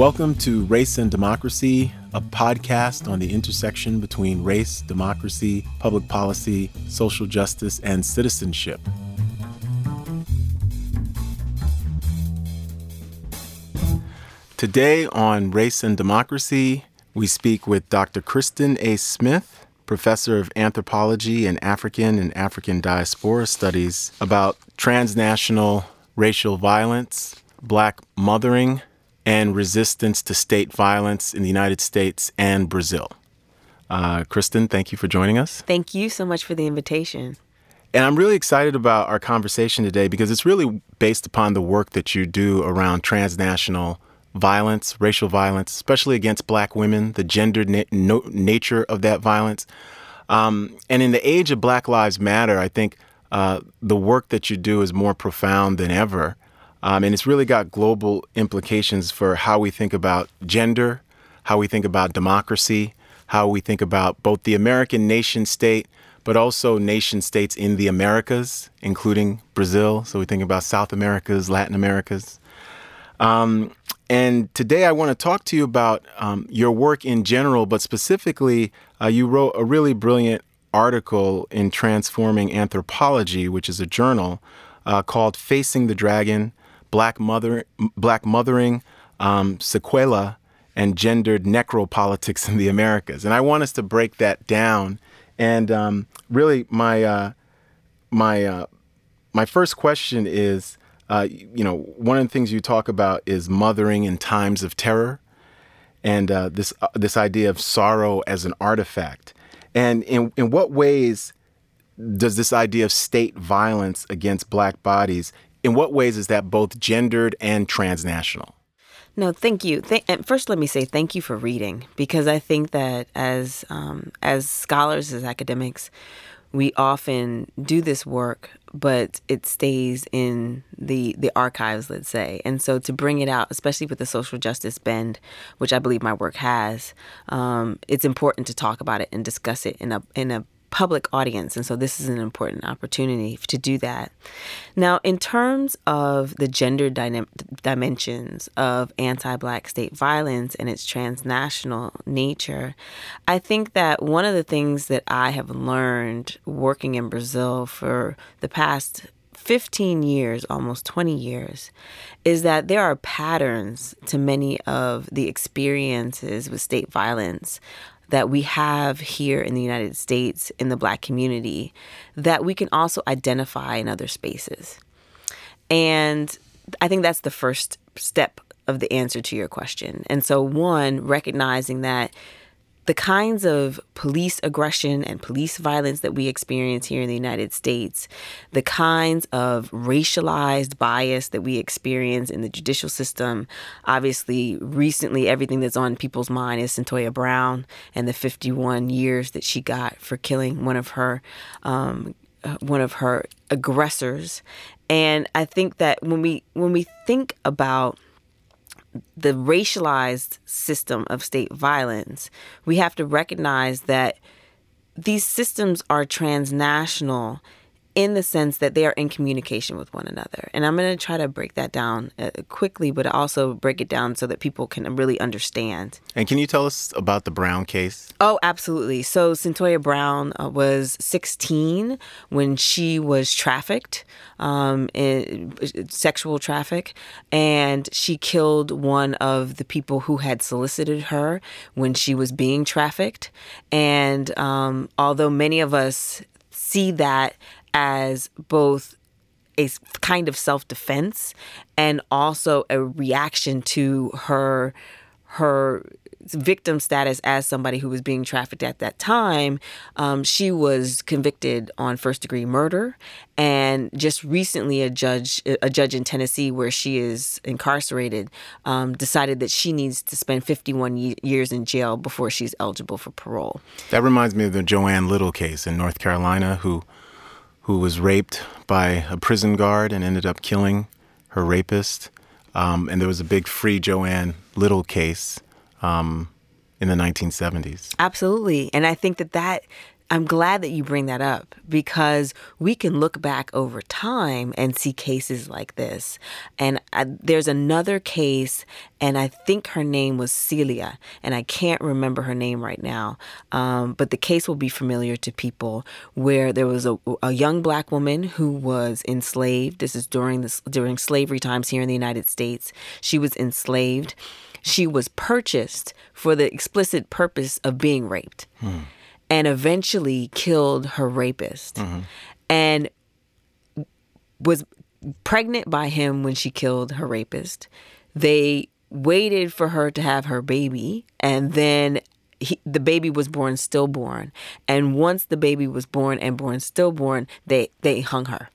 Welcome to Race and Democracy, a podcast on the intersection between race, democracy, public policy, social justice, and citizenship. Today on Race and Democracy, we speak with Dr. Christen A. Smith, professor of anthropology and African and African diaspora studies, about transnational racial violence, black mothering, and resistance to state violence in the United States and Brazil. Uh, Christen, thank you for joining us. Thank you so much for the invitation. And I'm really excited about our conversation today because it's really based upon the work that you do around transnational violence, racial violence, especially against black women, the gendered na- no- nature of that violence. Um, and in the age of Black Lives Matter, I think uh, the work that you do is more profound than ever. Um, and it's really got global implications for how we think about gender, how we think about democracy, how we think about both the American nation state, but also nation states in the Americas, including Brazil. So we think about South Americas, Latin Americas. Um, and today I want to talk to you about um, your work in general, but specifically, uh, you wrote a really brilliant article in Transforming Anthropology, which is a journal uh, called Facing the Dragon Black, Mother, Black Mothering, um, Sequela, and Gendered Necropolitics in the Americas. And I want us to break that down. And um, really, my, uh, my, uh, my first question is uh, you know, one of the things you talk about is mothering in times of terror, and uh, this uh, this idea of sorrow as an artifact. And in in what ways does this idea of state violence against Black bodies? In what ways is that both gendered and transnational? No, thank you. Th- and first, let me say thank you for reading because I think that as um, as scholars, as academics, we often do this work but it stays in the the archives let's say and so to bring it out especially with the social justice bend which i believe my work has um, it's important to talk about it and discuss it in a in a public audience. And so this is an important opportunity to do that. Now, in terms of the gender dyna- dimensions of anti Black state violence and its transnational nature, I think that one of the things that I have learned working in Brazil for the past 15 years, almost 20 years, is that there are patterns to many of the experiences with state violence that we have here in the United States in the Black community that we can also identify in other spaces. And I think that's the first step of the answer to your question. And so, one, recognizing that the kinds of police aggression and police violence that we experience here in the United States, the kinds of racialized bias that we experience in the judicial system. Obviously, recently, everything that's on people's mind is Cyntoia Brown and the 51 years that she got for killing one of her. Um, uh, one of her aggressors and i think that when we when we think about the racialized system of state violence, we have to recognize that these systems are transnational in the sense that they are in communication with one another. And I'm going to try to break that down uh, quickly, but also break it down so that people can really understand. And can you tell us about the Brown case? Oh, absolutely. So, Cyntoia Brown uh, was 16 when she was trafficked, um, in, sexual traffic, and she killed one of the people who had solicited her when she was being trafficked. And um, although many of us see that as both a kind of self-defense and also a reaction to her her victim status as somebody who was being trafficked at that time, um, she was convicted on first degree murder, and just recently a judge a judge in Tennessee where she is incarcerated um, decided that she needs to spend 51 years in jail before she's eligible for parole. That reminds me of the Joan Little case in North Carolina, who who was raped by a prison guard and ended up killing her rapist. Um, and there was a big Free Joan Little case um, in the 1970s. Absolutely. And I think that that I'm glad that you bring that up because we can look back over time and see cases like this. And I, there's another case, and I think her name was Celia, and I can't remember her name right now. Um, but the case will be familiar to people where there was a, a young black woman who was enslaved. This is during this during slavery times here in the United States. She was enslaved. She was purchased for the explicit purpose of being raped. Hmm and eventually killed her rapist mm-hmm. and was pregnant by him when she killed her rapist. They waited for her to have her baby and then he, the baby was born stillborn and once the baby was born and born stillborn they they hung her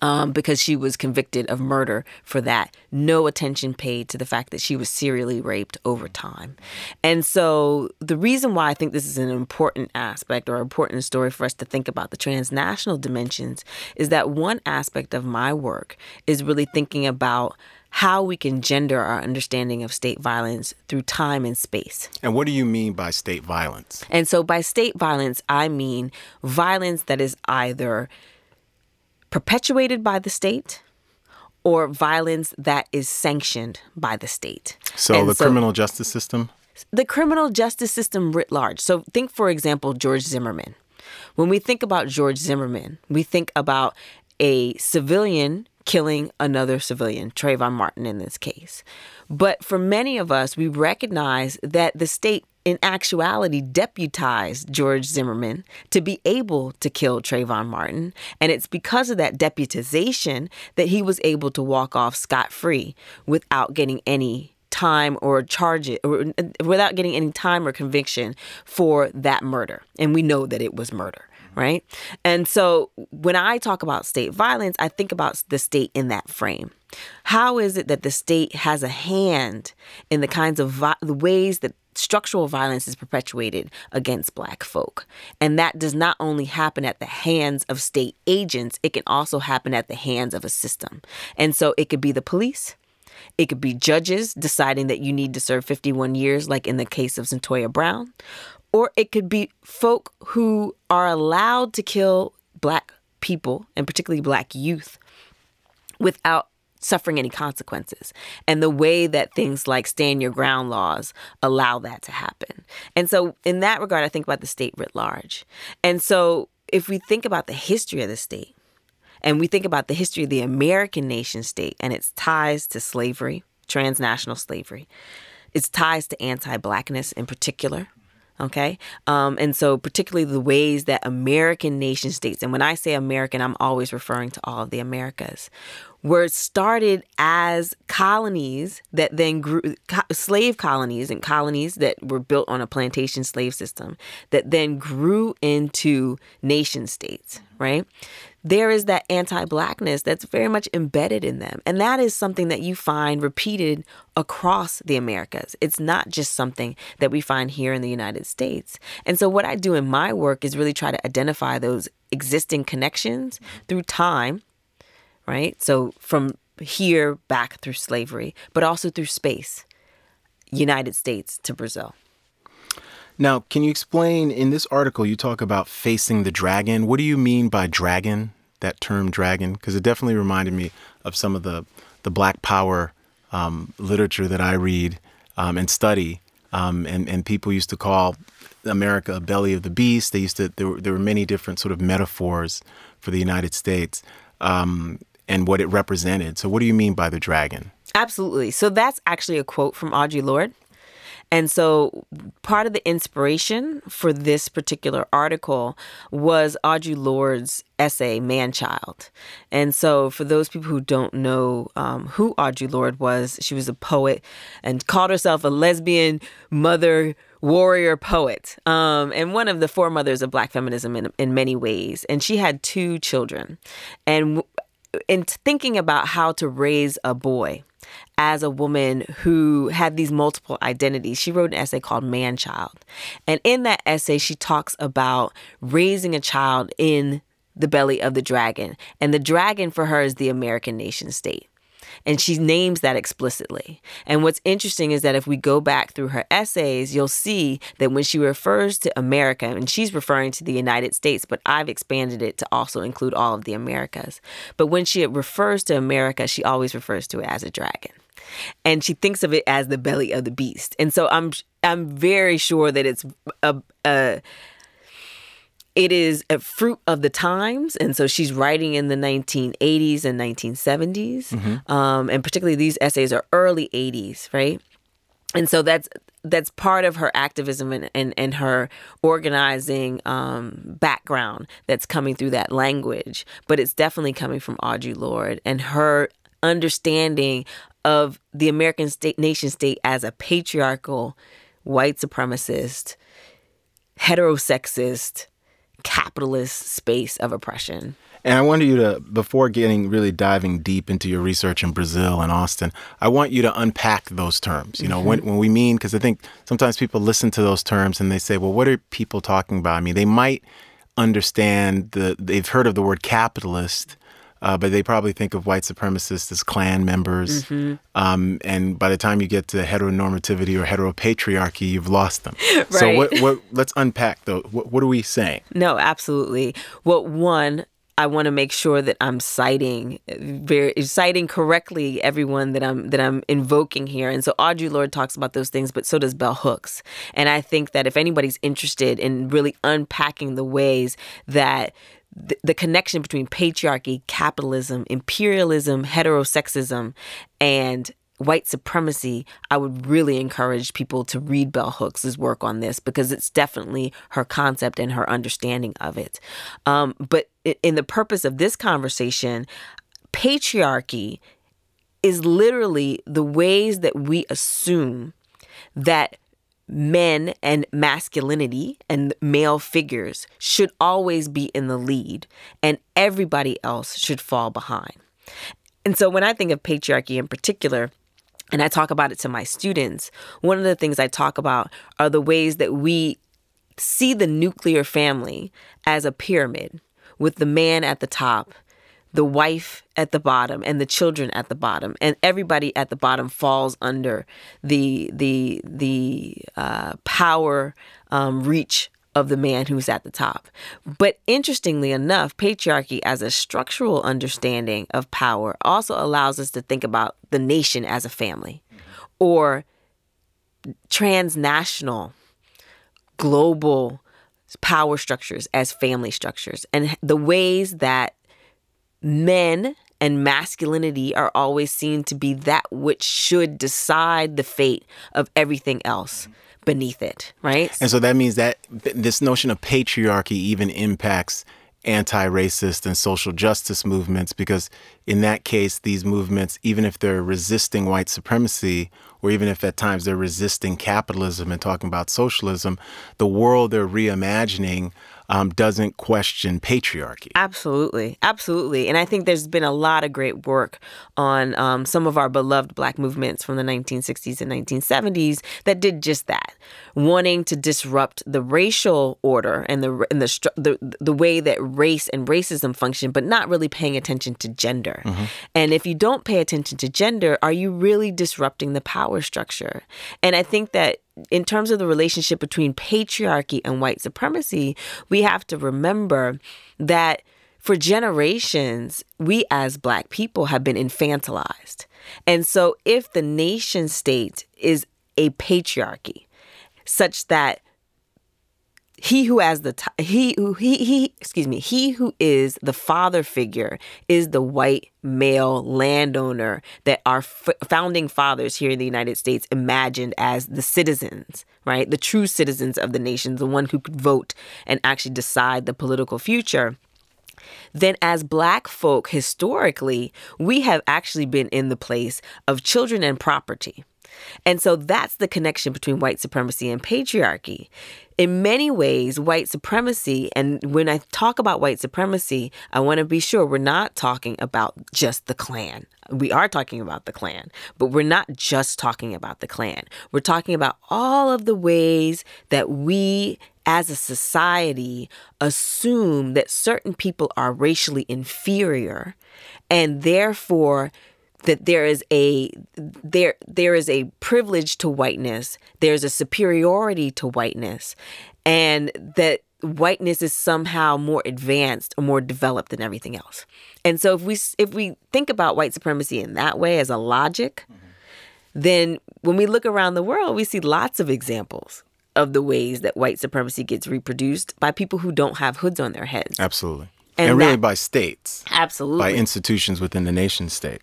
um, because she was convicted of murder for that. No attention paid to the fact that she was serially raped over time. And so, the reason why I think this is an important aspect or important story for us to think about the transnational dimensions is that one aspect of my work is really thinking about how we can gender our understanding of state violence through time and space. And what do you mean by state violence? And so, by state violence, I mean violence that is either perpetuated by the state or violence that is sanctioned by the state. So and the so, criminal justice system? The criminal justice system writ large. So think, for example, George Zimmerman. When we think about George Zimmerman, we think about a civilian killing another civilian, Trayvon Martin in this case. But for many of us, we recognize that the state in actuality deputized George Zimmerman to be able to kill Trayvon Martin. And it's because of that deputization that he was able to walk off scot free without getting any time or charge it or without getting any time or conviction for that murder. And we know that it was murder right? And so when I talk about state violence, I think about the state in that frame. How is it that the state has a hand in the kinds of vi- the ways that structural violence is perpetuated against black folk. And that does not only happen at the hands of state agents, it can also happen at the hands of a system. And so it could be the police. It could be judges deciding that you need to serve 51 years, like in the case of Cyntoia Brown. Or it could be folk who are allowed to kill black people, and particularly black youth, without suffering any consequences. And the way that things like stand your ground laws allow that to happen. And so, in that regard, I think about the state writ large. And so, if we think about the history of the state, and we think about the history of the American nation state and its ties to slavery, transnational slavery, its ties to anti blackness in particular, Okay. Um, and so, particularly the ways that American nation states, and when I say American, I'm always referring to all of the Americas, were started as colonies that then grew, co- slave colonies and colonies that were built on a plantation slave system that then grew into nation states, right? There is that anti blackness that's very much embedded in them. And that is something that you find repeated across the Americas. It's not just something that we find here in the United States. And so, what I do in my work is really try to identify those existing connections through time, right? So, from here back through slavery, but also through space, United States to Brazil. Now, can you explain in this article you talk about facing the dragon? What do you mean by dragon? That term dragon, because it definitely reminded me of some of the the Black Power um, literature that I read um, and study, um, and and people used to call America a belly of the beast. They used to there were, there were many different sort of metaphors for the United States um, and what it represented. So, what do you mean by the dragon? Absolutely. So that's actually a quote from Audre Lorde. And so part of the inspiration for this particular article was Audre Lorde's essay, Man Child. And so for those people who don't know um, who Audre Lorde was, she was a poet and called herself a lesbian mother warrior poet um, and one of the foremothers of black feminism in, in many ways. And she had two children. And in thinking about how to raise a boy, as a woman who had these multiple identities. She wrote an essay called Man Child. And in that essay, she talks about raising a child in the belly of the dragon. And the dragon for her is the American nation state. And she names that explicitly. And what's interesting is that if we go back through her essays, you'll see that when she refers to America, and she's referring to the United States, but I've expanded it to also include all of the Americas. But when she refers to America, she always refers to it as a dragon. And she thinks of it as the belly of the beast. And so I'm I'm very sure that it's a, a it is a fruit of the times. And so she's writing in the 1980s and 1970s. Mm-hmm. Um, and particularly these essays are early 80s, right? And so that's that's part of her activism and, and, and her organizing um, background that's coming through that language. But it's definitely coming from Audre Lorde and her understanding of the American state nation state as a patriarchal, white supremacist, heterosexist, capitalist space of oppression. And I want you to, before getting really diving deep into your research in Brazil and Austin, I want you to unpack those terms. You know, mm-hmm. when, when we mean, because I think sometimes people listen to those terms and they say, well, what are people talking about? I mean, they might understand the, they've heard of the word capitalist, uh, but they probably think of white supremacists as Klan members. Mm-hmm. Um, and by the time you get to heteronormativity or heteropatriarchy, you've lost them. right. So, what, what, let's unpack though. What, what are we saying? No, absolutely. Well, one, I want to make sure that I'm citing very citing correctly everyone that I'm that I'm invoking here. And so Audre Lorde talks about those things, but so does Bell Hooks. And I think that if anybody's interested in really unpacking the ways that the, connection between patriarchy, capitalism, imperialism, heterosexism, and white supremacy, I would really encourage people to read Bell Hooks' work on this because it's definitely her concept and her understanding of it. Um, but in the purpose of this conversation, patriarchy is literally the ways that we assume that men and masculinity and male figures should always be in the lead and everybody else should fall behind. And so when I think of patriarchy in particular, and I talk about it to my students, one of the things I talk about are the ways that we see the nuclear family as a pyramid with the man at the top the wife at the bottom and the children at the bottom and everybody at the bottom falls under the the the uh, power um, reach of the man who's at the top. But interestingly enough patriarchy as a structural understanding of power also allows us to think about the nation as a family or transnational global power structures as family structures and the ways that men and masculinity are always seen to be that which should decide the fate of everything else beneath it, right? And so that means that this notion of patriarchy even impacts anti racist and social justice movements because, in that case, these movements, even if they're resisting white supremacy, or even if at times they're resisting capitalism and talking about socialism, the world they're reimagining um, doesn't question patriarchy. Absolutely, absolutely. And I think there's been a lot of great work on um, some of our beloved Black movements from the 1960s and 1970s that did just that, wanting to disrupt the racial order and the and the the, the way that race and racism function, but not really paying attention to gender. Mm-hmm. And if you don't pay attention to gender, are you really disrupting the power structure? And I think that in terms of the relationship between patriarchy and white supremacy, we have to remember that for generations, we as Black people have been infantilized. And so, if the nation state is a patriarchy, such that he who has the t- he who he he excuse me he who is the father figure is the white male landowner that our f- founding fathers here in the United States imagined as the citizens right? The true citizens of the nation the one who could vote and actually decide the political future. Then as black folk historically we have actually been in the place of children and property and so that's the connection between white supremacy and patriarchy in many ways, white supremacy, and when I talk about white supremacy, I want to be sure we're not talking about just the Klan. We are talking about the Klan, but we're not just talking about the Klan. We're talking about all of the ways that we as a society assume that certain people are racially inferior and therefore that there is a there there is a privilege to whiteness. There's a superiority to whiteness. And that whiteness is somehow more advanced or more developed than everything else. And so if we if we think about white supremacy in that way as a logic mm-hmm. then when we look around the world we see lots of examples of the ways that white supremacy gets reproduced by people who don't have hoods on their heads. Absolutely. And, and really that, by states. Absolutely. by institutions within the nation state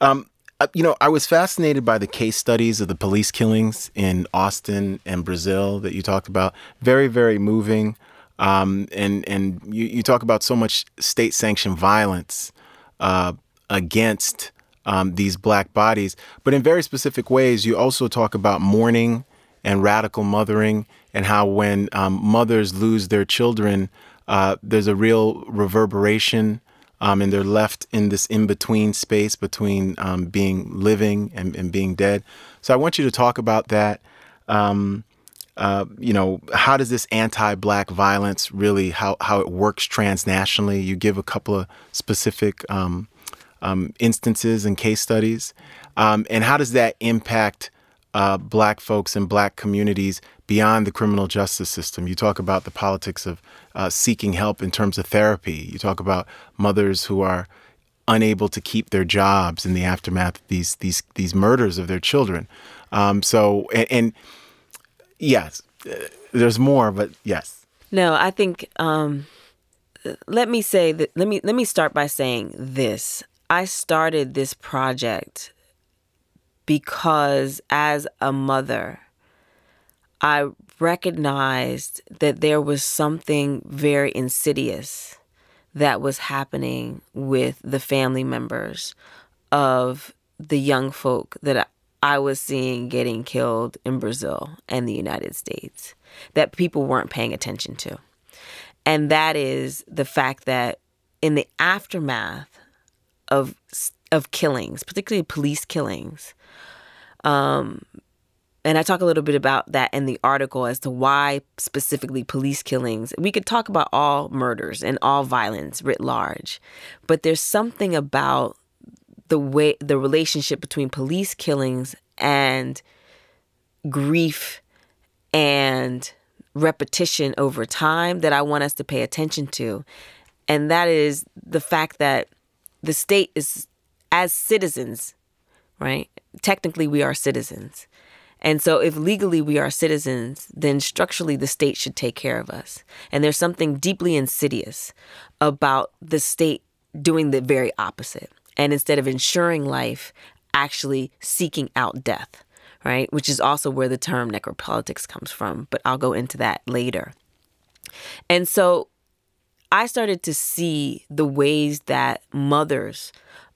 um, uh, you know, I was fascinated by the case studies of the police killings in Austin and Brazil that you talked about. Very, very moving. Um, and and you, you talk about so much state sanctioned violence uh, against um, these black bodies, but in very specific ways. You also talk about mourning and radical mothering, and how when um, mothers lose their children, uh, there's a real reverberation um, and they're left in this in between space between um, being living and, and, being dead. So I want you to talk about that. Um, uh, you know, how does this anti-black violence really how how it works transnationally? You give a couple of specific um, um, instances and case studies, um, and how does that impact uh, black folks and black communities beyond the criminal justice system. You talk about the politics of uh, seeking help in terms of therapy. You talk about mothers who are unable to keep their jobs in the aftermath of these these these murders of their children. Um, so and, and yes, uh, there's more, but yes. No, I think. Um, let me say that. Let me let me start by saying this. I started this project because as a mother, I recognized that there was something very insidious that was happening with the family members of the young folk that I was seeing getting killed in Brazil and the United States that people weren't paying attention to. And that is the fact that in the aftermath of of killings, particularly police killings, um, and I talk a little bit about that in the article as to why specifically police killings. We could talk about all murders and all violence writ large, but there's something about the way the relationship between police killings and grief and repetition over time that I want us to pay attention to. And that is the fact that the state is as citizens, right? technically we are citizens. And so, if legally we are citizens, then structurally the state should take care of us. And there's something deeply insidious about the state doing the very opposite. And instead of ensuring life, actually seeking out death, right? Which is also where the term necropolitics comes from. But I'll go into that later. And so, I started to see the ways that mothers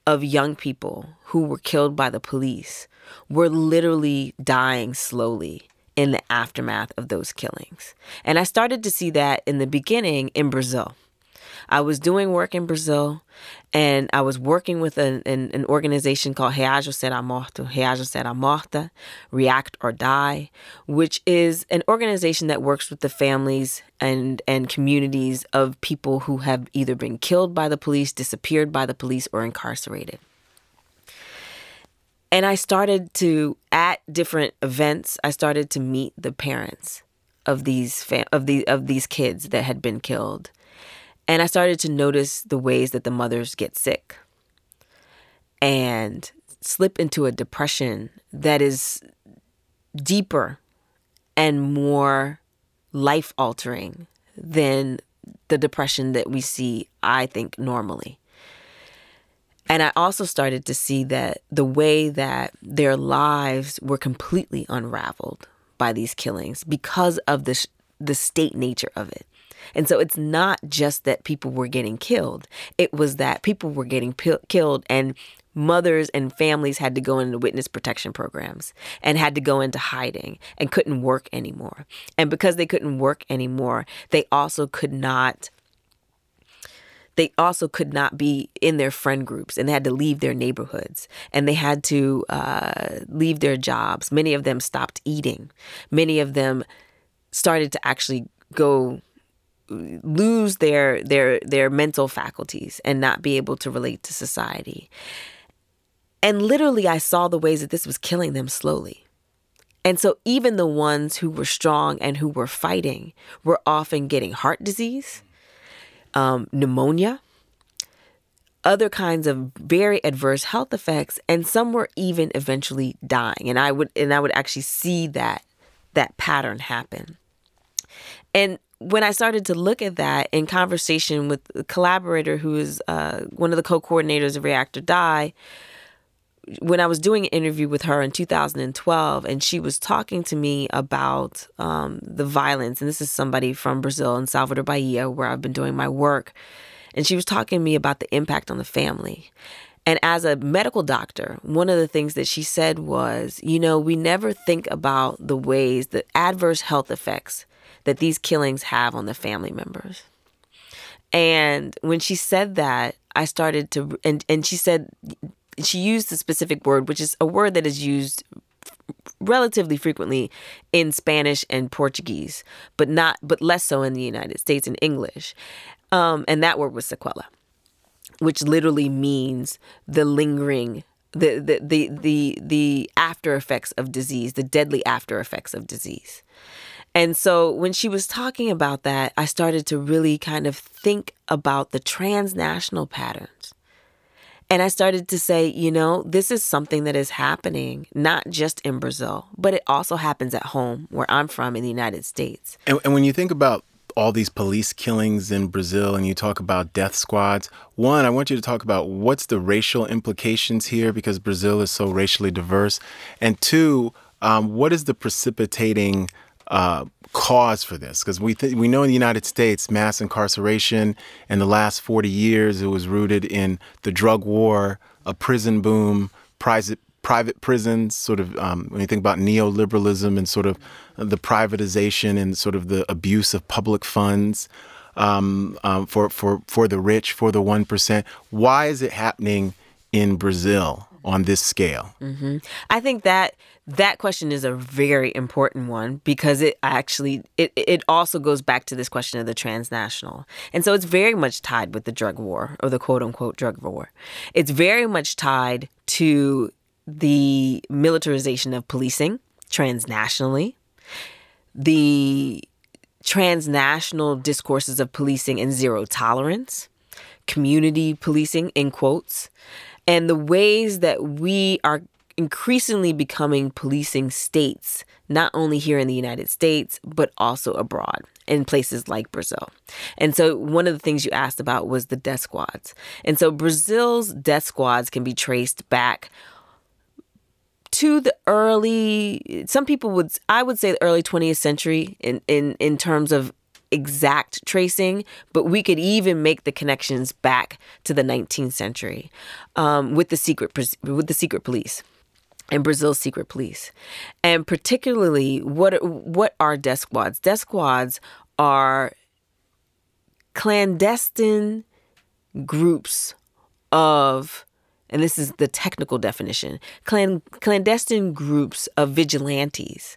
of young people who were killed by the police were literally dying slowly in the aftermath of those killings. And I started to see that in the beginning in Brazil. I was doing work in Brazil and I was working with an, an, an organization called Reaja Será Morto, Reaja Será Morta, React or Die, which is an organization that works with the families and, and communities of people who have either been killed by the police, disappeared by the police, or incarcerated. And I started to, at different events, I started to meet the parents of these fam- of the of these kids that had been killed and I started to notice the ways that the mothers get sick and slip into a depression that is deeper and more life altering than the depression that we see, I think, normally. And I also started to see that the way that their lives were completely unraveled by these killings because of the, the state nature of it. And so it's not just that people were getting killed, it was that people were getting p- killed and mothers and families had to go into witness protection programs and had to go into hiding and couldn't work anymore. And because they couldn't work anymore, they also could not they also could not be in their friend groups and they had to leave their neighborhoods and they had to uh, leave their jobs. Many of them stopped eating. Many of them started to actually go lose their their their mental faculties and not be able to relate to society. And literally, I saw the ways that this was killing them slowly. And so, even the ones who were strong and who were fighting were often getting heart disease, um, pneumonia, other kinds of very adverse health effects, and some were even eventually dying. And I would and I would actually see that that pattern happen. And when I started to look at that in conversation with a collaborator who is uh, one of the co-coordinators of React or Die, when I was doing an interview with her in 2012, and she was talking to me about um, the violence, and this is somebody from Brazil in Salvador Bahia, where I've been doing my work, and she was talking to me about the impact on the family. And as a medical doctor, one of the things that she said was, you know, we never think about the ways, the adverse health effects that these killings have on the family members. And when she said that, I started to, and, and she said, she used a specific word, which is a word that is used relatively frequently in Spanish and Portuguese, but not, but less so in the United States in English. Um, and that word was sequela, which literally means the lingering the, the the the the after effects of disease, the deadly after effects of disease. And so when she was talking about that, I started to really kind of think about the transnational patterns. And I started to say, you know, this is something that is happening not just in Brazil, but it also happens at home where I'm from in the United States. And, and when you think about all these police killings in Brazil and you talk about death squads. One, I want you to talk about what's the racial implications here because Brazil is so racially diverse. And two, um, what is the precipitating uh, cause for this because we th- we know in the United States mass incarceration in the last 40 years it was rooted in the drug war, a prison boom, private private prisons, sort of um, when you think about neoliberalism and sort of the privatization and sort of the abuse of public funds um, um, for for for the rich, for the one percent. Why is it happening in Brazil on this scale? Mm-hmm. I think that that question is a very important one because it actually it, it also goes back to this question of the transnational and so it's very much tied with the drug war or the quote unquote drug war it's very much tied to the militarization of policing transnationally the transnational discourses of policing and zero tolerance community policing in quotes and the ways that we are increasingly becoming policing states, not only here in the United States, but also abroad in places like Brazil. And so, one of the things you asked about was the death squads. And so, Brazil's death squads can be traced back to the early some people would i would say the early 20th century in in in terms of exact tracing, but we could even make the connections back to the 19th century um, with the secret with the secret police and Brazil's secret police. And particularly, what what are death squads? Death squads are clandestine groups of and this is the technical definition clan, clandestine groups of vigilantes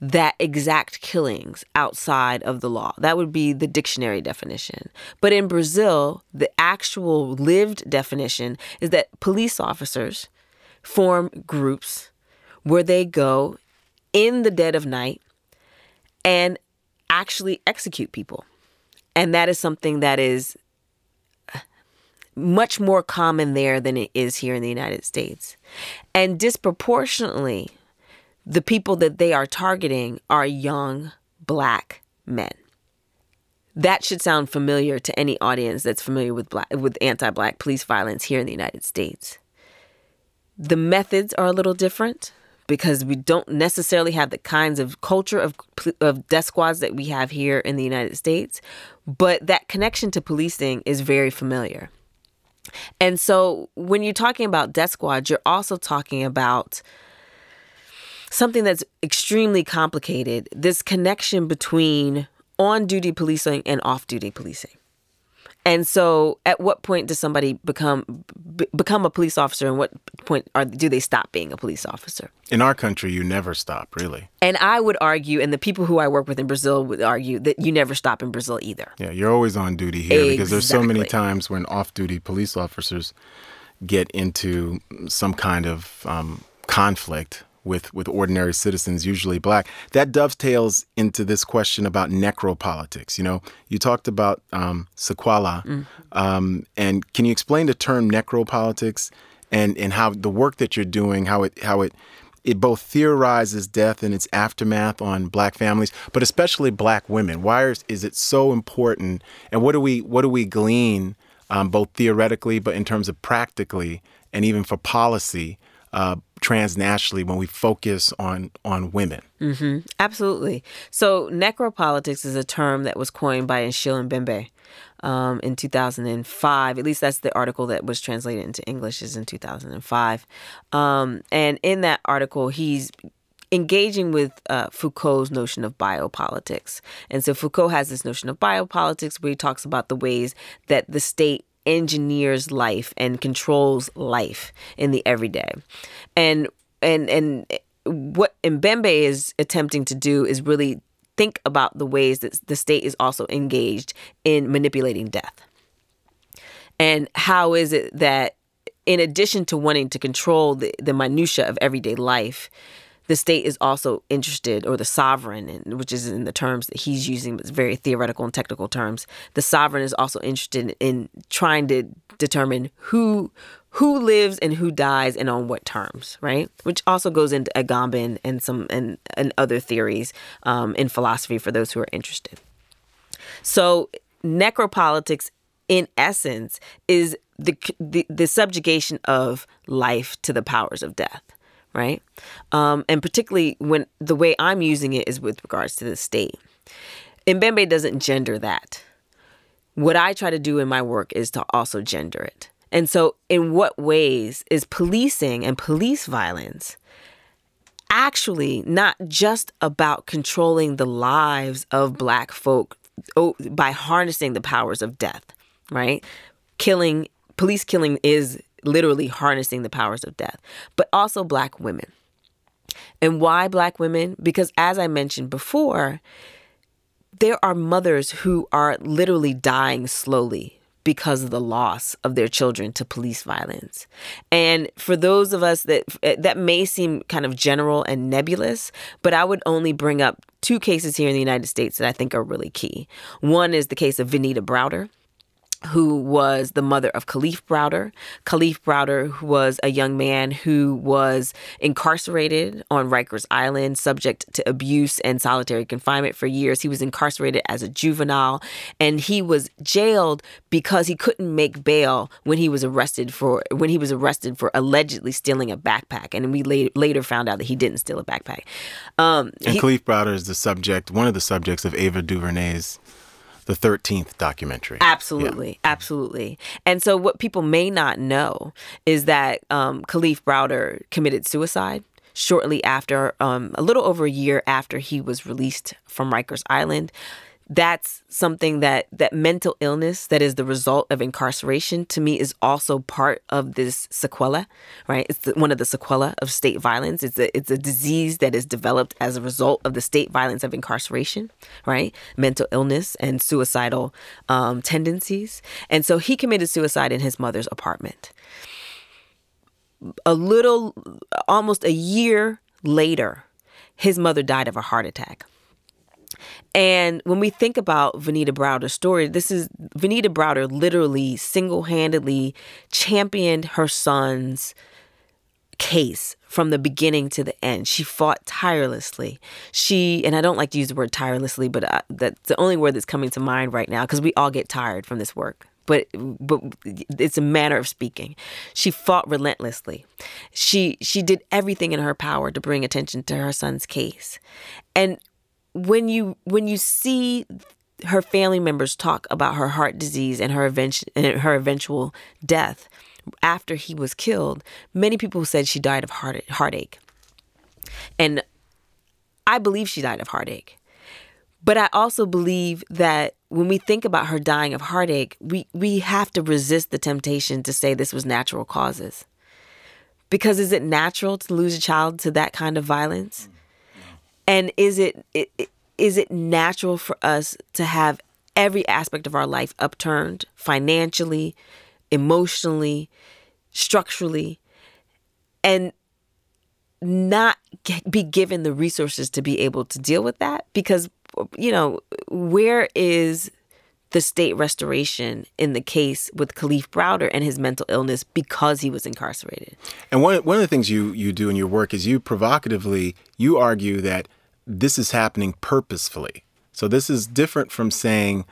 that exact killings outside of the law. That would be the dictionary definition. But in Brazil, the actual lived definition is that police officers form groups where they go in the dead of night and actually execute people. And that is something that is much more common there than it is here in the United States. And disproportionately, the people that they are targeting are young black men. That should sound familiar to any audience that's familiar with black, with anti-black police violence here in the United States. The methods are a little different because we don't necessarily have the kinds of culture of of death squads that we have here in the United States, but that connection to policing is very familiar. And so when you're talking about death squads, you're also talking about something that's extremely complicated this connection between on duty policing and off duty policing. And so, at what point does somebody become b- become a police officer, and what point are do they stop being a police officer? In our country, you never stop, really. And I would argue, and the people who I work with in Brazil would argue that you never stop in Brazil either. Yeah, you're always on duty here exactly. because there's so many times when off-duty police officers get into some kind of um, conflict with, with ordinary citizens, usually black. That dovetails into this question about necropolitics. You know, you talked about um, sequela, mm. um, and can you explain the term necropolitics and, and how the work that you're doing, how it how it it both theorizes death and its aftermath on black families, but especially black women. Why is, is it so important? And what do we what do we glean um, both theoretically, but in terms of practically, and even for policy uh, transnationally when we focus on on women. Mm-hmm. Absolutely. So necropolitics is a term that was coined by Achille Mbembe um, in 2005. At least that's the article that was translated into English is in 2005. Um, and in that article, he's engaging with uh, Foucault's notion of biopolitics. And so Foucault has this notion of biopolitics where he talks about the ways that the state engineers life and controls life in the everyday. And and and what Mbembe is attempting to do is really think about the ways that the state is also engaged in manipulating death. And how is it that in addition to wanting to control the, the minutia of everyday life, the state is also interested, or the sovereign, which is in the terms that he's using, but it's very theoretical and technical terms. The sovereign is also interested in trying to determine who who lives and who dies and on what terms, right? Which also goes into Agamben and some and, and other theories um, in philosophy for those who are interested. So necropolitics, in essence, is the, the the subjugation of life to the powers of death right? Um, and particularly when the way I'm using it is with regards to the state. And Mbembe doesn't gender that. What I try to do in my work is to also gender it. And so, in what ways is policing and police violence actually not just about controlling the lives of Black folk oh, by harnessing the powers of death, right? Killing, police killing is literally harnessing the powers of death, but also black women. And why black women? Because as I mentioned before, there are mothers who are literally dying slowly because of the loss of their children to police violence. And for those of us that that may seem kind of general and nebulous, but I would only bring up two cases here in the United States that I think are really key. One is the case of Venida Browder, who was the mother of Kalief Browder. Kalief Browder was a young man who was incarcerated on Rikers Island, subject to abuse and solitary confinement for years. He was incarcerated as a juvenile, and he was jailed because he couldn't make bail when he was arrested for when he was arrested for allegedly stealing a backpack. And we later, later found out that he didn't steal a backpack. Um, and he, Kalief Browder is the subject, one of the subjects of Ava DuVernay's the 13th documentary. Absolutely. Yeah. Absolutely. And so, what people may not know is that um, Kalief Browder committed suicide shortly after, um, a little over a year after he was released from Rikers Island that's something that that mental illness that is the result of incarceration to me is also part of this sequela right? It's the, one of the sequela of state violence. It's a it's a disease that is developed as a result of the state violence of incarceration right? Mental illness and suicidal um, tendencies. And so he committed suicide in his mother's apartment. A little almost a year later his mother died of a heart attack and when we think about Venida Browder's story, this is Venita Browder literally single handedly championed her son's case from the beginning to the end. She fought tirelessly. She, and I don't like to use the word tirelessly, but I, that's the only word that's coming to mind right now because we all get tired from this work. But, but it's a manner of speaking. She fought relentlessly. She she did everything in her power to bring attention to her son's case, and when you when you see her family members talk about her heart disease and her eventual her eventual death after he was killed, many people said she died of heart heartache. And I believe she died of heartache. But I also believe that when we think about her dying of heartache, we, we have to resist the temptation to say this was natural causes. Because is it natural to lose a child to that kind of violence? And is it, it is it natural for us to have every aspect of our life upturned financially, emotionally, structurally, and not get, be given the resources to be able to deal with that because you know where is the state restoration in the case with Kalief Browder and his mental illness because he was incarcerated. And one one of the things you you do in your work is you provocatively you argue that this is happening purposefully. So this is different from saying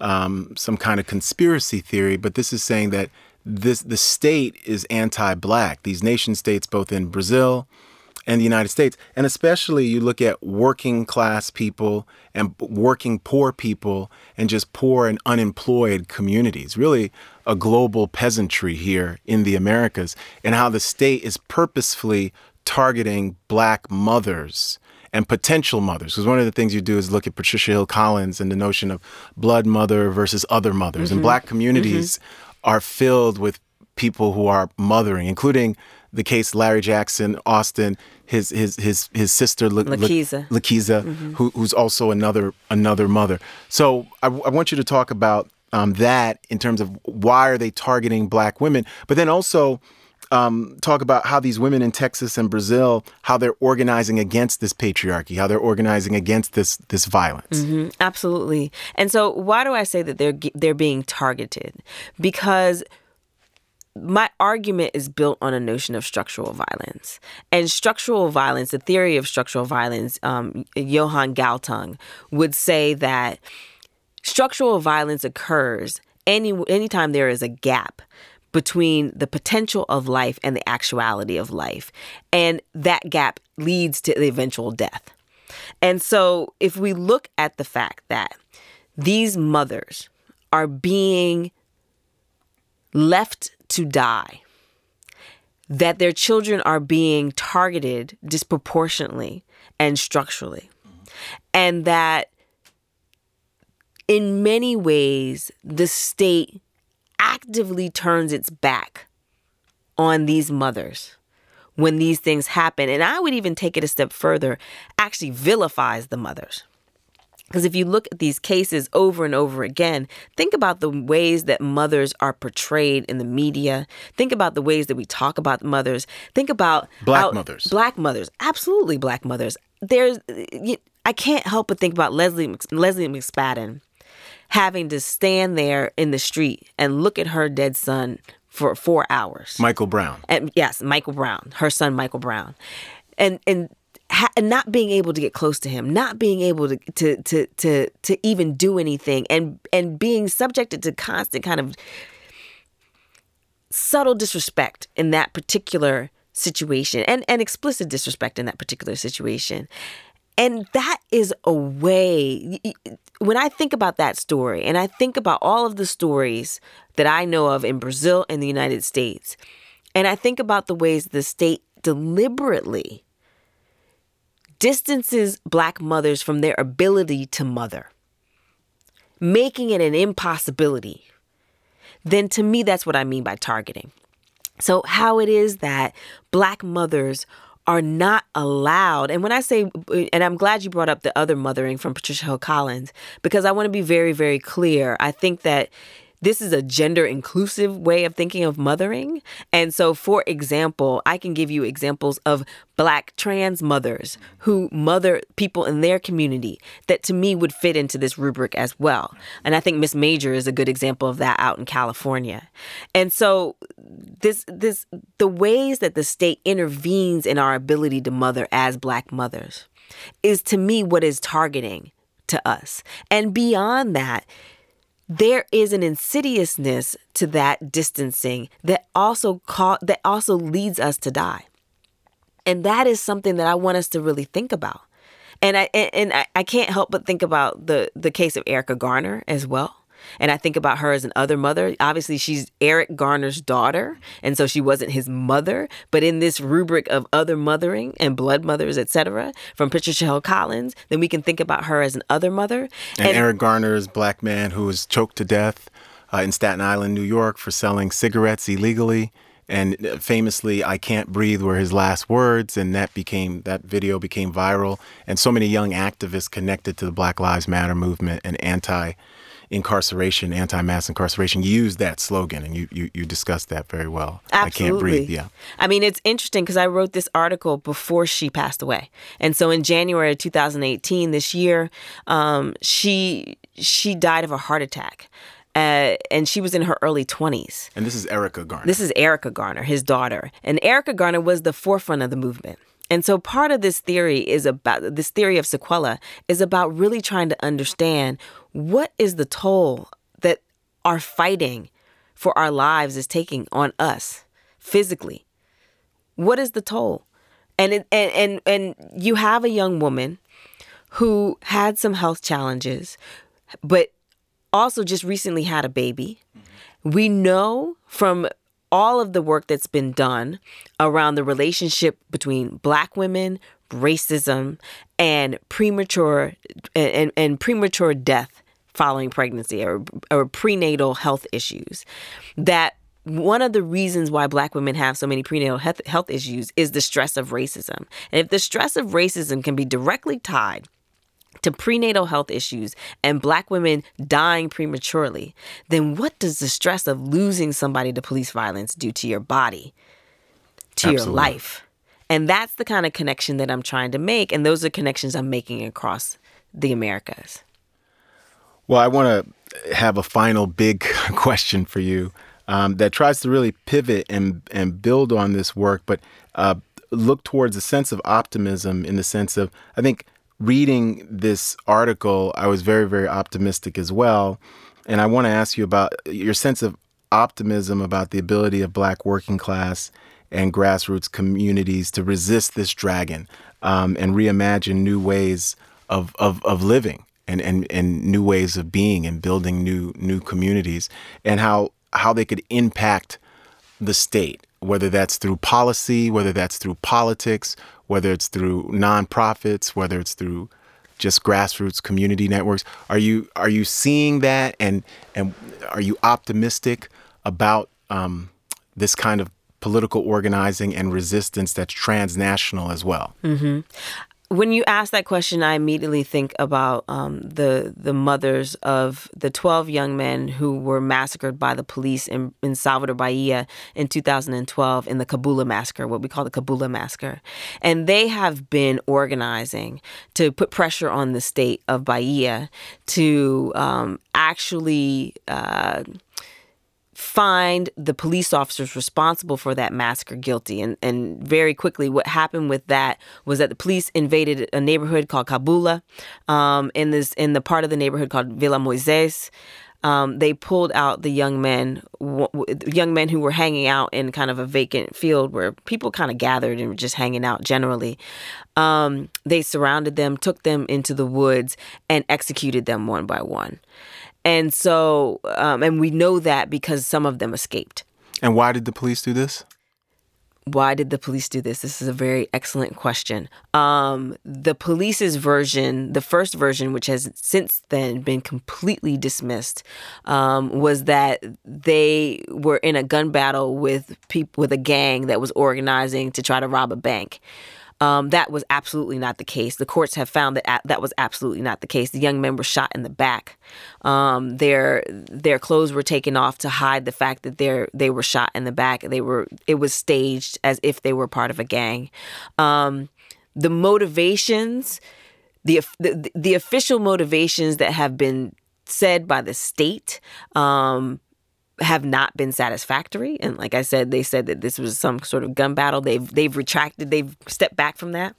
um, some kind of conspiracy theory, but this is saying that this the state is anti-black. These nation states, both in Brazil and the United States, and especially you look at working class people and working poor people, and just poor and unemployed communities. Really, a global peasantry here in the Americas, and how the state is purposefully targeting black mothers and potential mothers. Because one of the things you do is look at Patricia Hill Collins and the notion of blood mother versus other mothers. Mm-hmm. And black communities mm-hmm. are filled with people who are mothering, including the case Larry Jackson, Austin, his his his his sister La- Lakeisha, Lakeisha mm-hmm. who, who's also another another mother. So I, I want you to talk about um, that in terms of why are they targeting black women, but then also um, talk about how these women in Texas and Brazil, how they're organizing against this patriarchy, how they're organizing against this this violence. Mm-hmm, absolutely. And so, why do I say that they're they're being targeted? Because my argument is built on a notion of structural violence. And structural violence, the theory of structural violence, um, Johan Galtung would say that structural violence occurs any anytime there is a gap between the potential of life and the actuality of life. And that gap leads to the eventual death. And so, if we look at the fact that these mothers are being left to die, that their children are being targeted disproportionately and structurally, and that in many ways the state actively turns its back on these mothers when these things happen. And I would even take it a step further, actually vilifies the mothers. Because if you look at these cases over and over again, think about the ways that mothers are portrayed in the media. Think about the ways that we talk about mothers. Think about black mothers. Black mothers, absolutely black mothers. There's, I can't help but think about Leslie Leslie McSpadden having to stand there in the street and look at her dead son for four hours. Michael Brown. And yes, Michael Brown, her son Michael Brown, and and. Ha- not being able to get close to him, not being able to, to to to to even do anything, and and being subjected to constant kind of subtle disrespect in that particular situation, and and explicit disrespect in that particular situation, and that is a way, when I think about that story, and I think about all of the stories that I know of in Brazil and the United States, and I think about the ways the state deliberately distances black mothers from their ability to mother, making it an impossibility, then to me, that's what I mean by targeting. So, how it is that black mothers are not allowed. And when I say, and I'm glad you brought up the other mothering from Patricia Hill Collins, because I want to be very, very clear. I think that this is a gender inclusive way of thinking of mothering. And so, for example, I can give you examples of black trans mothers who mother people in their community that to me would fit into this rubric as well. And I think Miss Major is a good example of that out in California. And so, this this the ways that the state intervenes in our ability to mother as black mothers is to me what is targeting to us. And beyond that, there is an insidiousness to that distancing that also call, that also leads us to die. And that is something that I want us to really think about. And I and I, I can't help but think about the the case of Erica Garner as well. And I think about her as an other mother. Obviously, she's Eric Garner's daughter, and so she wasn't his mother. But in this rubric of other mothering and blood mothers, etc., from Patricia Hill Collins, then we can think about her as an other mother. And, and Eric Garner's black man who was choked to death uh, in Staten Island, New York, for selling cigarettes illegally. And famously, "I can't breathe" were his last words, and that became that video became viral. And so many young activists connected to the Black Lives Matter movement and anti incarceration, anti-mass incarceration, used that slogan, and you you, you discussed that very well. Absolutely. I can't breathe. Yeah. I mean, it's interesting because I wrote this article before she passed away, and so in January of 2018, this year, um, she she died of a heart attack. Uh, and she was in her early 20s. And this is Erica Garner. This is Erica Garner, his daughter. And Erica Garner was the forefront of the movement. And so part of this theory is about this theory of sequela is about really trying to understand what is the toll that our fighting for our lives is taking on us physically. What is the toll? And it, and and and you have a young woman who had some health challenges, but also just recently had a baby. We know from all of the work that's been done around the relationship between black women, racism, and premature and, and, and premature death following pregnancy or, or prenatal health issues that one of the reasons why black women have so many prenatal health, health issues is the stress of racism. And if the stress of racism can be directly tied to prenatal health issues and black women dying prematurely, then what does the stress of losing somebody to police violence do to your body, to Absolutely. your life? And that's the kind of connection that I'm trying to make. And those are connections I'm making across the Americas. Well, I want to have a final big question for you um, that tries to really pivot and and build on this work, but uh, look towards a sense of optimism in the sense of I think reading this article, I was very very optimistic as well, and I want to ask you about your sense of optimism about the ability of Black working class and grassroots communities to resist this dragon um, and reimagine new ways of, of, of living and, and, and new ways of being and building new new communities and how how they could impact the state, whether that's through policy, whether that's through politics, whether it's through nonprofits, whether it's through just grassroots community networks. Are you are you seeing that and and are you optimistic about um, this kind of political organizing and resistance that's transnational as well? Mm-hmm. When you ask that question, I immediately think about um, the the mothers of the twelve young men who were massacred by the police in, in Salvador Bahia in 2012 in the Cabula massacre, what we call the Cabula massacre, and they have been organizing to put pressure on the state of Bahia to um, actually. Uh, find the police officers responsible for that massacre guilty. And, and very quickly, what happened with that was that the police invaded a neighborhood called Cabula um, in this in the part of the neighborhood called Vila Moisés. Um, they pulled out the young men, w- young men who were hanging out in kind of a vacant field where people kind of gathered and were just hanging out generally. Um, they surrounded them, took them into the woods, and executed them one by one. And so, um, and we know that because some of them escaped. And why did the police do this? Why did the police do this? This is a very excellent question. Um, the police's version, the first version, which has since then been completely dismissed, um, was that they were in a gun battle with people with a gang that was organizing to try to rob a bank. Um, that was absolutely not the case. The courts have found that that was absolutely not the case. The young men were shot in the back. Um, their their clothes were taken off to hide the fact that they they were shot in the back. They were it was staged as if they were part of a gang. Um, the motivations, the, the the official motivations that have been said by the state um, have not been satisfactory. And like I said, they said that this was some sort of gun battle. They've they've retracted. They've stepped back from that.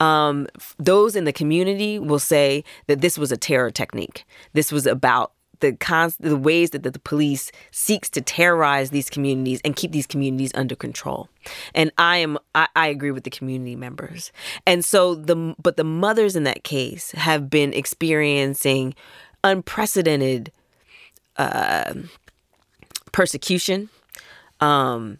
Um, those in the community will say that this was a terror technique. This was about the cons- the ways that the, the police seeks to terrorize these communities and keep these communities under control. And I am I, I agree with the community members. And so the but the mothers in that case have been experiencing unprecedented. Uh, persecution, um,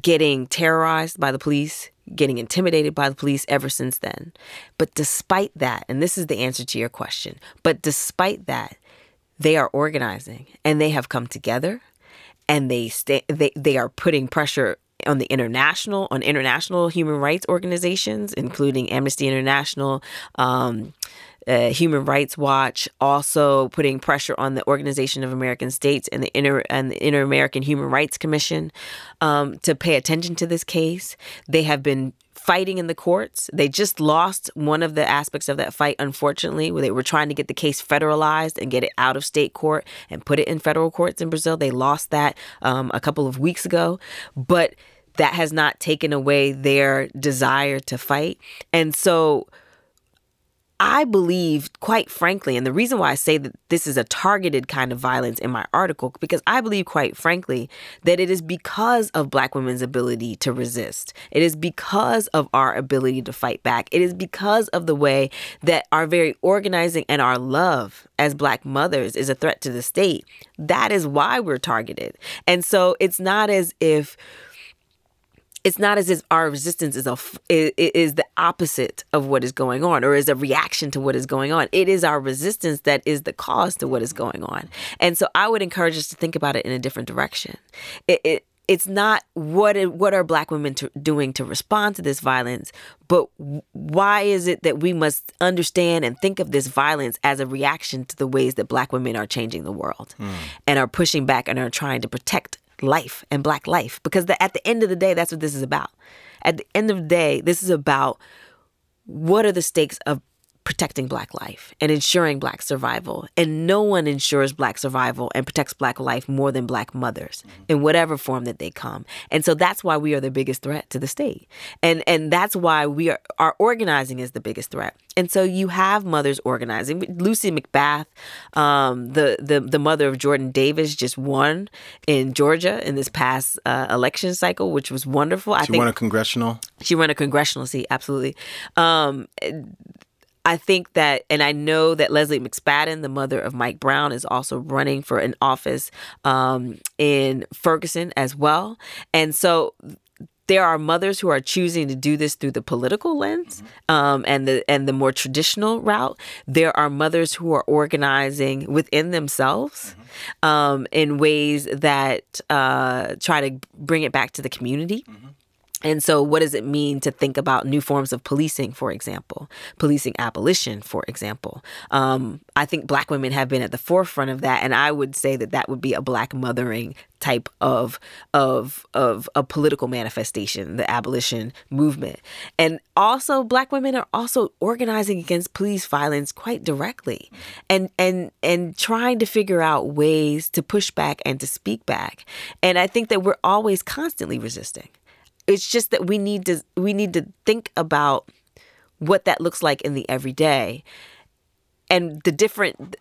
getting terrorized by the police, getting intimidated by the police ever since then. But despite that, and this is the answer to your question, but despite that, they are organizing and they have come together and they stay, they, they are putting pressure on the international on international human rights organizations including Amnesty International um, uh, Human Rights Watch, also putting pressure on the Organization of American States and the Inter and the Inter American Human Rights Commission um, to pay attention to this case. They have been fighting in the courts. They just lost one of the aspects of that fight, unfortunately, where they were trying to get the case federalized and get it out of state court and put it in federal courts in Brazil. They lost that um, a couple of weeks ago. But that has not taken away their desire to fight. And so I believe, quite frankly, and the reason why I say that this is a targeted kind of violence in my article, because I believe, quite frankly, that it is because of Black women's ability to resist. It is because of our ability to fight back. It is because of the way that our very organizing and our love as Black mothers is a threat to the state. That is why we're targeted. And so it's not as if it's not as if our resistance is a is the opposite of what is going on or is a reaction to what is going on. It is our resistance that is the cause to what is going on. And so I would encourage us to think about it in a different direction. It, it it's not what what are black women to, doing to respond to this violence, but why is it that we must understand and think of this violence as a reaction to the ways that black women are changing the world mm. and are pushing back and are trying to protect life and black life. Because the, at the end of the day that's what this is about. At the end of the day this is about what are the stakes of protecting black life and ensuring black survival. And no one ensures black survival and protects black life more than black mothers mm-hmm. in whatever form that they come. And so that's why we are the biggest threat to the state. And and that's why we are our organizing is the biggest threat. And so you have mothers organizing. Lucy McBath, um, the, the the mother of Jordan Davis, just won in Georgia in this past uh, election cycle, which was wonderful. She I think won a congressional. She won a congressional seat, absolutely. Um, I think that, and I know that Leslie McSpadden, the mother of Mike Brown, is also running for an office um, in Ferguson as well. And so there are mothers who are choosing to do this through the political lens um, and the and the more traditional route. There are mothers who are organizing within themselves um, in ways that uh, try to bring it back to the community. Mm-hmm. And so, what does it mean to think about new forms of policing, for example, policing abolition, for example? Um, I think Black women have been at the forefront of that, and I would say that that would be a Black mothering type of of of a political manifestation, the abolition movement. And also, Black women are also organizing against police violence quite directly, and and and trying to figure out ways to push back and to speak back. And I think that we're always constantly resisting it's just that we need to we need to think about what that looks like in the everyday and the different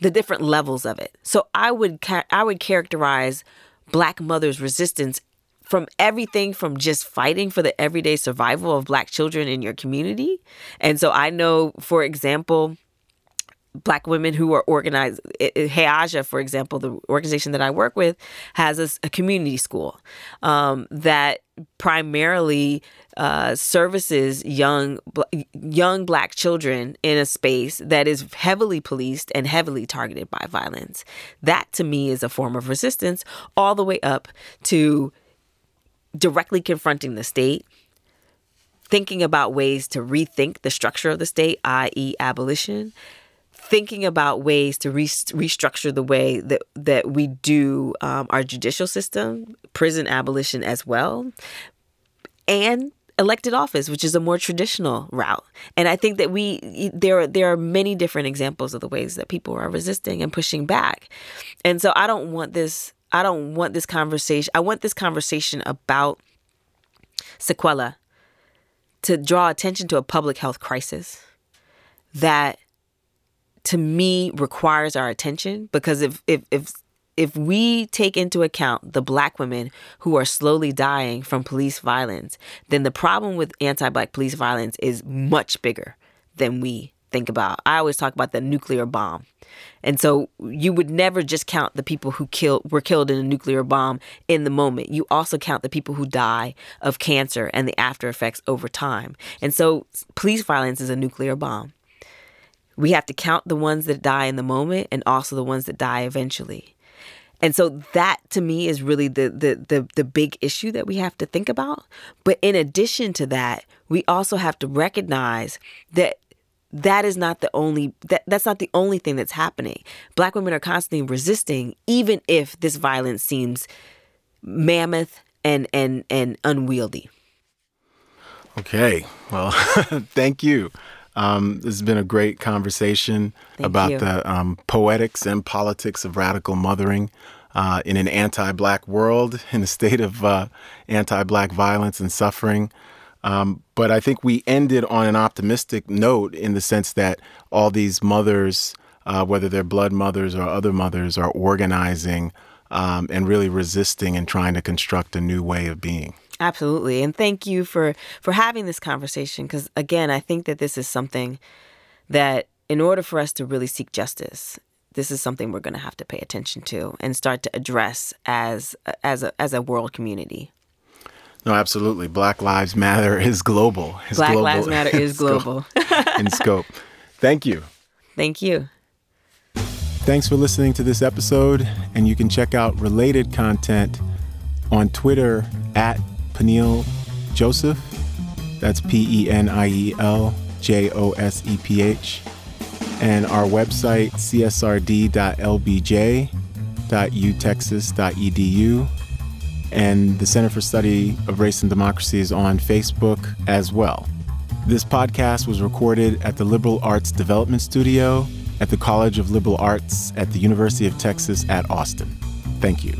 the different levels of it. So I would I would characterize black mothers resistance from everything from just fighting for the everyday survival of black children in your community. And so I know for example black women who are organized. Reaja, for example, the organization that I work with, has a, a community school um, that primarily uh, services young young black children in a space that is heavily policed and heavily targeted by violence. That to me is a form of resistance, all the way up to directly confronting the state thinking about ways to rethink the structure of the state, i.e., abolition, thinking about ways to re- restructure the way that that we do um, our judicial system, prison abolition as well, and elected office, which is a more traditional route. And I think that we there there are many different examples of the ways that people are resisting and pushing back. And so I don't want this I don't want this conversation. I want this conversation about sequela to draw attention to a public health crisis that to me requires our attention because if if if if we take into account the black women who are slowly dying from police violence, then the problem with anti-black police violence is much bigger than we think about. I always talk about the nuclear bomb. And so you would never just count the people who killed were killed in a nuclear bomb in the moment. You also count the people who die of cancer and the after effects over time. And so police violence is a nuclear bomb. We have to count the ones that die in the moment and also the ones that die eventually. And so that to me is really the, the the the big issue that we have to think about. But in addition to that, we also have to recognize that that is not the only that, that's not the only thing that's happening. Black women are constantly resisting, even if this violence seems mammoth and and and unwieldy. Okay, well, thank you. Um, this has been a great conversation Thank about you. the um, poetics and politics of radical mothering uh, in an anti-black world, in a state of uh, anti-black violence and suffering. Um, but I think we ended on an optimistic note in the sense that all these mothers, uh, whether they're blood mothers or other mothers, are organizing um, and really resisting and trying to construct a new way of being. Absolutely. And thank you for for having this conversation because again, I think that this is something that in order for us to really seek justice, this is something we're going to have to pay attention to and start to address as as a as a world community. No, absolutely. Black Lives Matter is global. It's Black global. Lives Matter is global. in scope. Thank you. Thank you. Thanks for listening to this episode, and you can check out related content on Twitter at Peniel Joseph. That's P E N I E L J O S E P H. And our website, csrd.lbj.utexas.edu. And the Center for Study of Race and Democracy is on Facebook as well. This podcast was recorded at the Liberal Arts Development Studio at the College of Liberal Arts at the University of Texas at Austin. Thank you.